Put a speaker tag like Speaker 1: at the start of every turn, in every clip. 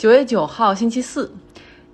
Speaker 1: 九月九号，星期四。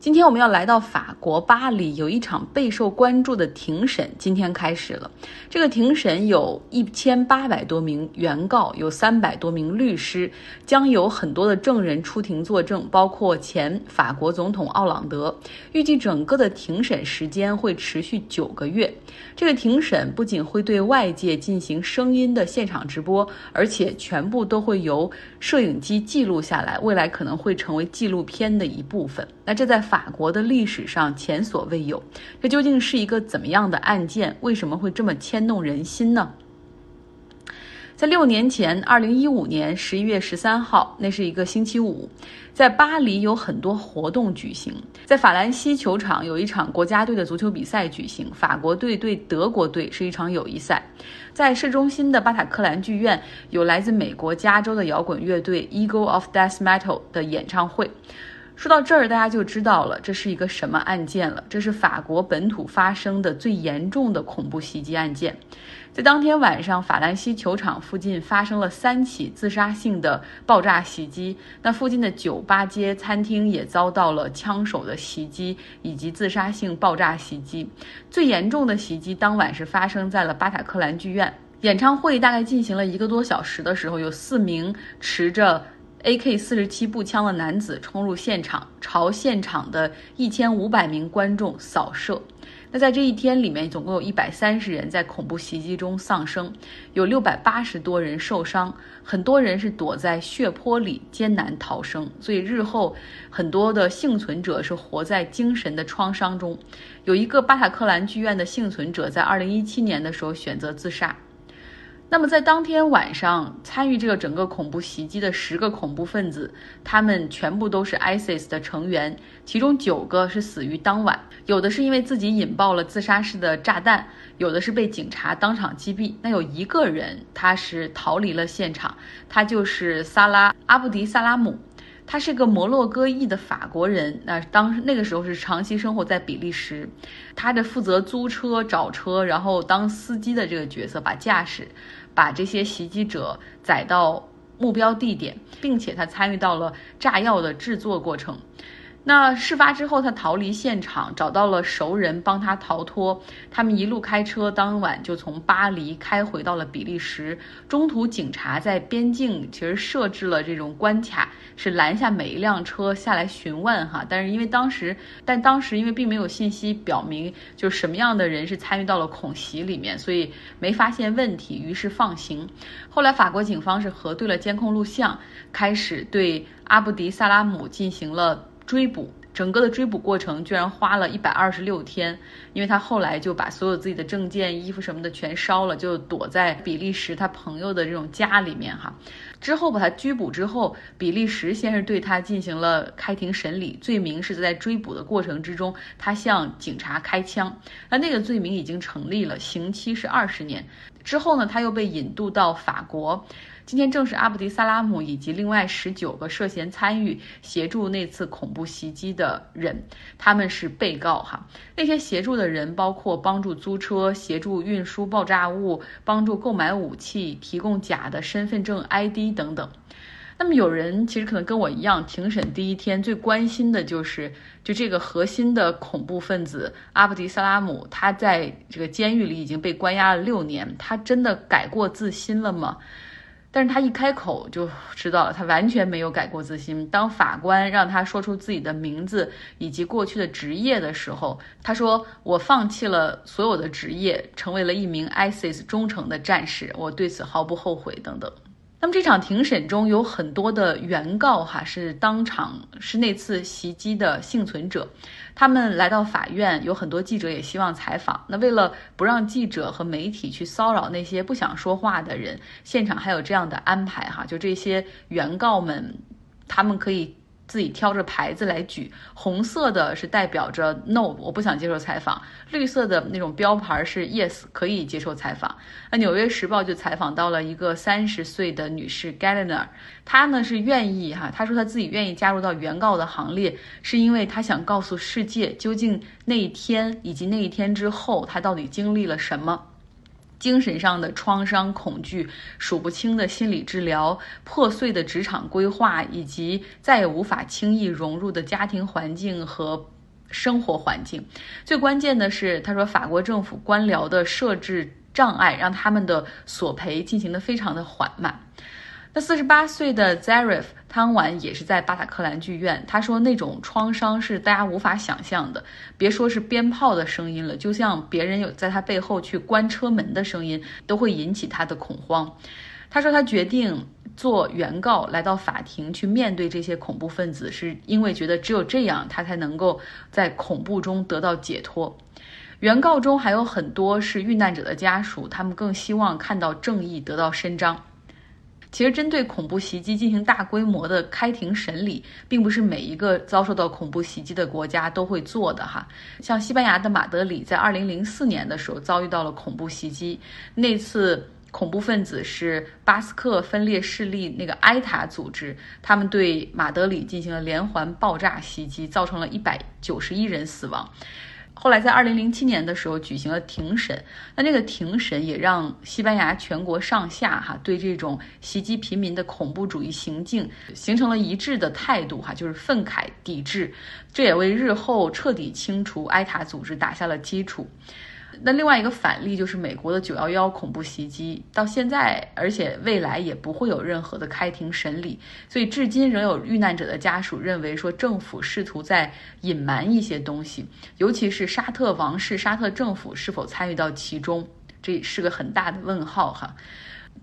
Speaker 1: 今天我们要来到法国巴黎，有一场备受关注的庭审，今天开始了。这个庭审有一千八百多名原告，有三百多名律师，将有很多的证人出庭作证，包括前法国总统奥朗德。预计整个的庭审时间会持续九个月。这个庭审不仅会对外界进行声音的现场直播，而且全部都会由摄影机记录下来，未来可能会成为纪录片的一部分。那这在法。国的历史上前所未有，这究竟是一个怎么样的案件？为什么会这么牵动人心呢？在六年前，二零一五年十一月十三号，那是一个星期五，在巴黎有很多活动举行。在法兰西球场有一场国家队的足球比赛举行，法国队对德国队是一场友谊赛。在市中心的巴塔克兰剧院有来自美国加州的摇滚乐队 Eagle of Death Metal 的演唱会。说到这儿，大家就知道了这是一个什么案件了。这是法国本土发生的最严重的恐怖袭击案件。在当天晚上，法兰西球场附近发生了三起自杀性的爆炸袭击。那附近的酒吧街、餐厅也遭到了枪手的袭击以及自杀性爆炸袭击。最严重的袭击当晚是发生在了巴塔克兰剧院。演唱会大概进行了一个多小时的时候，有四名持着。AK 四十七步枪的男子冲入现场，朝现场的一千五百名观众扫射。那在这一天里面，总共有一百三十人在恐怖袭击中丧生，有六百八十多人受伤，很多人是躲在血泊里艰难逃生。所以日后很多的幸存者是活在精神的创伤中。有一个巴塔克兰剧院的幸存者在二零一七年的时候选择自杀。那么，在当天晚上参与这个整个恐怖袭击的十个恐怖分子，他们全部都是 ISIS 的成员，其中九个是死于当晚，有的是因为自己引爆了自杀式的炸弹，有的是被警察当场击毙。那有一个人他是逃离了现场，他就是萨拉阿布迪萨拉姆。他是个摩洛哥裔的法国人，那当那个时候是长期生活在比利时，他的负责租车、找车，然后当司机的这个角色，把驾驶，把这些袭击者载到目标地点，并且他参与到了炸药的制作过程。那事发之后，他逃离现场，找到了熟人帮他逃脱。他们一路开车，当晚就从巴黎开回到了比利时。中途，警察在边境其实设置了这种关卡，是拦下每一辆车下来询问哈。但是因为当时，但当时因为并没有信息表明就是什么样的人是参与到了恐袭里面，所以没发现问题，于是放行。后来法国警方是核对了监控录像，开始对阿布迪萨拉姆进行了。追捕整个的追捕过程居然花了一百二十六天，因为他后来就把所有自己的证件、衣服什么的全烧了，就躲在比利时他朋友的这种家里面哈。之后把他拘捕之后，比利时先是对他进行了开庭审理，罪名是在追捕的过程之中他向警察开枪，那那个罪名已经成立了，刑期是二十年。之后呢，他又被引渡到法国。今天正是阿布迪萨拉姆以及另外十九个涉嫌参与协助那次恐怖袭击的人，他们是被告哈。那些协助的人包括帮助租车、协助运输爆炸物、帮助购买武器、提供假的身份证 ID 等等。那么有人其实可能跟我一样，庭审第一天最关心的就是就这个核心的恐怖分子阿布迪萨拉姆，他在这个监狱里已经被关押了六年，他真的改过自新了吗？但是他一开口就知道了，他完全没有改过自新。当法官让他说出自己的名字以及过去的职业的时候，他说：“我放弃了所有的职业，成为了一名 ISIS 忠诚的战士，我对此毫不后悔。”等等。那么这场庭审中有很多的原告哈，是当场是那次袭击的幸存者。他们来到法院，有很多记者也希望采访。那为了不让记者和媒体去骚扰那些不想说话的人，现场还有这样的安排哈，就这些原告们，他们可以。自己挑着牌子来举，红色的是代表着 no，我不想接受采访；绿色的那种标牌是 yes，可以接受采访。那《纽约时报》就采访到了一个三十岁的女士 Galliner，她呢是愿意哈，她说她自己愿意加入到原告的行列，是因为她想告诉世界，究竟那一天以及那一天之后，她到底经历了什么。精神上的创伤、恐惧、数不清的心理治疗、破碎的职场规划，以及再也无法轻易融入的家庭环境和生活环境。最关键的是，他说法国政府官僚的设置障碍，让他们的索赔进行的非常的缓慢。那四十八岁的 Zarif 汤完也是在巴塔克兰剧院。他说，那种创伤是大家无法想象的，别说是鞭炮的声音了，就像别人有在他背后去关车门的声音，都会引起他的恐慌。他说，他决定做原告来到法庭去面对这些恐怖分子，是因为觉得只有这样，他才能够在恐怖中得到解脱。原告中还有很多是遇难者的家属，他们更希望看到正义得到伸张。其实，针对恐怖袭击进行大规模的开庭审理，并不是每一个遭受到恐怖袭击的国家都会做的哈。像西班牙的马德里，在二零零四年的时候遭遇到了恐怖袭击，那次恐怖分子是巴斯克分裂势力那个埃塔组织，他们对马德里进行了连环爆炸袭击，造成了一百九十一人死亡。后来在二零零七年的时候举行了庭审，那这个庭审也让西班牙全国上下哈对这种袭击平民的恐怖主义行径形成了一致的态度哈，就是愤慨抵制，这也为日后彻底清除埃塔组织打下了基础。那另外一个反例就是美国的九幺幺恐怖袭击，到现在，而且未来也不会有任何的开庭审理，所以至今仍有遇难者的家属认为说政府试图在隐瞒一些东西，尤其是沙特王室、沙特政府是否参与到其中，这是个很大的问号哈。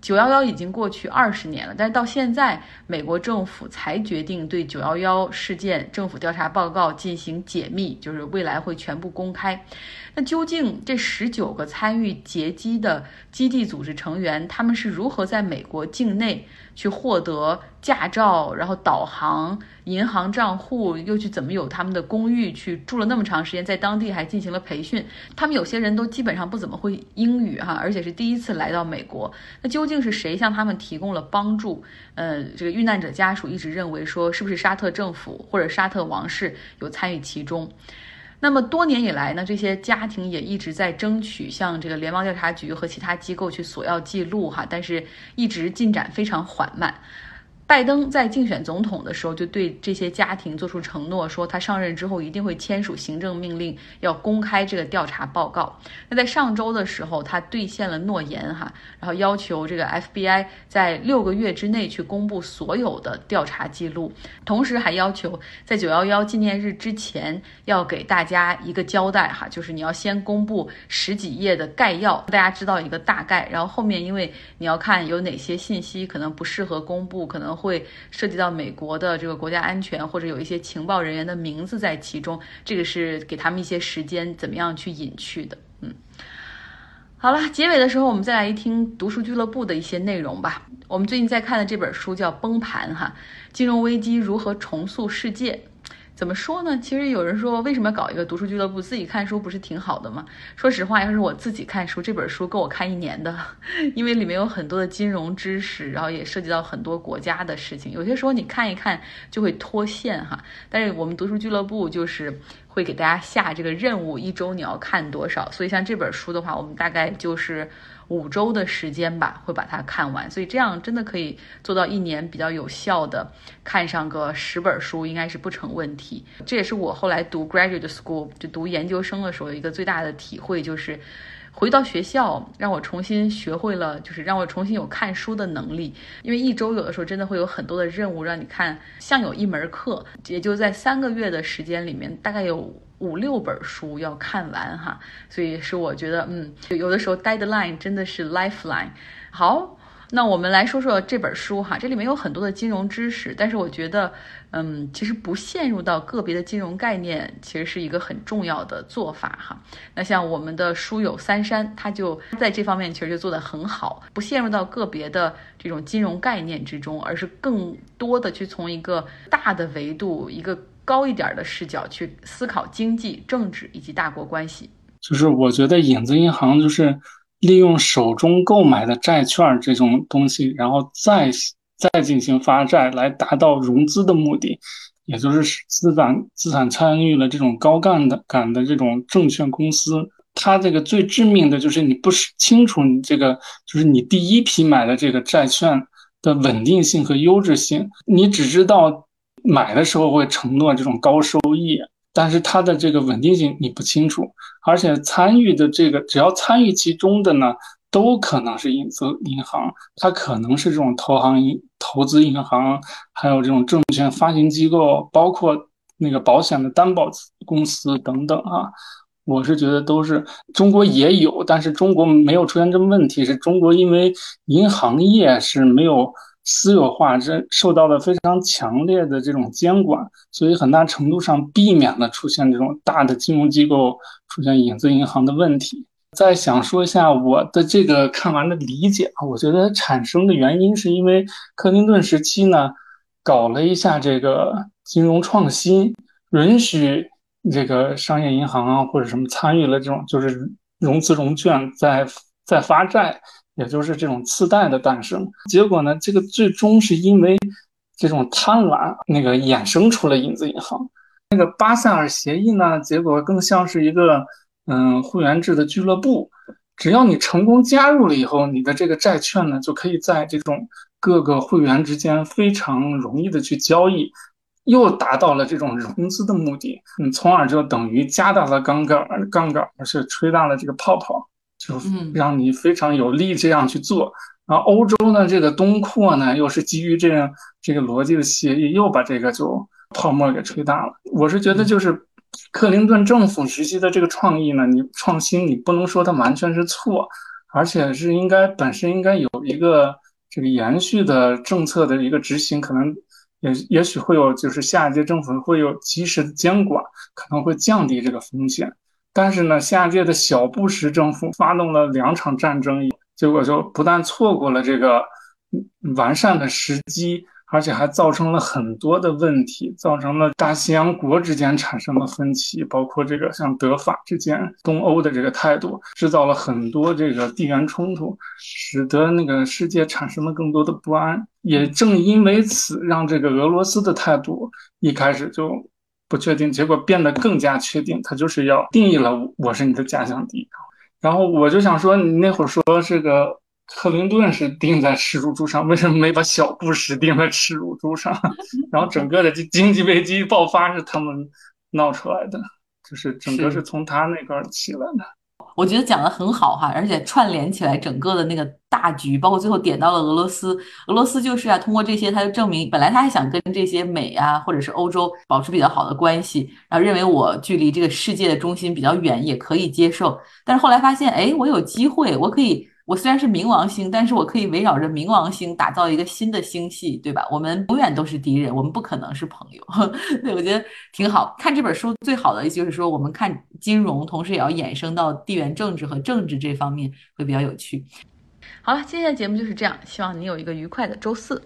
Speaker 1: 九幺幺已经过去二十年了，但是到现在，美国政府才决定对九幺幺事件政府调查报告进行解密，就是未来会全部公开。那究竟这十九个参与劫机的基地组织成员，他们是如何在美国境内去获得驾照，然后导航、银行账户，又去怎么有他们的公寓去住了那么长时间，在当地还进行了培训？他们有些人都基本上不怎么会英语哈，而且是第一次来到美国。那究竟是谁向他们提供了帮助？呃，这个遇难者家属一直认为说，是不是沙特政府或者沙特王室有参与其中？那么多年以来呢，这些家庭也一直在争取向这个联邦调查局和其他机构去索要记录哈，但是一直进展非常缓慢。拜登在竞选总统的时候就对这些家庭做出承诺，说他上任之后一定会签署行政命令，要公开这个调查报告。那在上周的时候，他兑现了诺言哈，然后要求这个 FBI 在六个月之内去公布所有的调查记录，同时还要求在九幺幺纪念日之前要给大家一个交代哈，就是你要先公布十几页的概要，大家知道一个大概，然后后面因为你要看有哪些信息可能不适合公布，可能。会涉及到美国的这个国家安全，或者有一些情报人员的名字在其中，这个是给他们一些时间，怎么样去隐去的。嗯，好了，结尾的时候我们再来一听读书俱乐部的一些内容吧。我们最近在看的这本书叫《崩盘》哈，金融危机如何重塑世界。怎么说呢？其实有人说，为什么搞一个读书俱乐部？自己看书不是挺好的吗？说实话，要是我自己看书，这本书够我看一年的，因为里面有很多的金融知识，然后也涉及到很多国家的事情。有些时候你看一看就会脱线哈。但是我们读书俱乐部就是会给大家下这个任务，一周你要看多少。所以像这本书的话，我们大概就是。五周的时间吧，会把它看完，所以这样真的可以做到一年比较有效的看上个十本书，应该是不成问题。这也是我后来读 graduate school 就读研究生的时候一个最大的体会，就是回到学校让我重新学会了，就是让我重新有看书的能力。因为一周有的时候真的会有很多的任务让你看，像有一门课，也就在三个月的时间里面，大概有。五六本书要看完哈，所以是我觉得，嗯，有的时候 deadline 真的是 lifeline。好，那我们来说说这本书哈，这里面有很多的金融知识，但是我觉得，嗯，其实不陷入到个别的金融概念，其实是一个很重要的做法哈。那像我们的书友三山，他就在这方面其实就做得很好，不陷入到个别的这种金融概念之中，而是更多的去从一个大的维度一个。高一点的视角去思考经济、政治以及大国关系，
Speaker 2: 就是我觉得影子银行就是利用手中购买的债券这种东西，然后再再进行发债来达到融资的目的，也就是资产资产参与了这种高杠杆的这种证券公司它这个最致命的就是你不是清楚你这个就是你第一批买的这个债券的稳定性和优质性，你只知道买的时候会承诺这种高收益，但是它的这个稳定性你不清楚，而且参与的这个只要参与其中的呢，都可能是影子银行，它可能是这种投行银投资银行，还有这种证券发行机构，包括那个保险的担保公司等等啊。我是觉得都是中国也有，但是中国没有出现这么问题。是中国因为银行业是没有私有化，这受到了非常强烈的这种监管，所以很大程度上避免了出现这种大的金融机构出现影子银行的问题。再想说一下我的这个看完的理解啊，我觉得产生的原因是因为克林顿时期呢，搞了一下这个金融创新，允许。这个商业银行啊，或者什么参与了这种就是融资融券在在发债，也就是这种次贷的诞生。结果呢，这个最终是因为这种贪婪，那个衍生出了影子银行。那个巴塞尔协议呢，结果更像是一个嗯会员制的俱乐部，只要你成功加入了以后，你的这个债券呢就可以在这种各个会员之间非常容易的去交易。又达到了这种融资的目的，嗯，从而就等于加大了杠杆，杠杆而是吹大了这个泡泡，就让你非常有利这样去做。然后欧洲呢，这个东扩呢，又是基于这样这个逻辑的协议，又把这个就泡沫给吹大了。我是觉得，就是克林顿政府时期的这个创意呢，你创新，你不能说它完全是错，而且是应该本身应该有一个这个延续的政策的一个执行，可能。也也许会有，就是下一届政府会有及时的监管，可能会降低这个风险。但是呢，下届的小布什政府发动了两场战争，结果就不但错过了这个完善的时机。而且还造成了很多的问题，造成了大西洋国之间产生了分歧，包括这个像德法之间、东欧的这个态度，制造了很多这个地缘冲突，使得那个世界产生了更多的不安。也正因为此，让这个俄罗斯的态度一开始就不确定，结果变得更加确定，他就是要定义了我是你的假想敌。然后我就想说，你那会儿说这个。克林顿是钉在耻辱柱上，为什么没把小布什钉在耻辱柱上？然后整个的经经济危机爆发是他们闹出来的，就是整个是从他那边起来的。
Speaker 1: 我觉得讲的很好哈，而且串联起来整个的那个大局，包括最后点到了俄罗斯。俄罗斯就是啊，通过这些，他就证明本来他还想跟这些美啊或者是欧洲保持比较好的关系，然后认为我距离这个世界的中心比较远，也可以接受。但是后来发现，哎，我有机会，我可以。我虽然是冥王星，但是我可以围绕着冥王星打造一个新的星系，对吧？我们永远都是敌人，我们不可能是朋友。对我觉得挺好看这本书，最好的就是说，我们看金融，同时也要衍生到地缘政治和政治这方面，会比较有趣。好了，今天的节目就是这样，希望你有一个愉快的周四。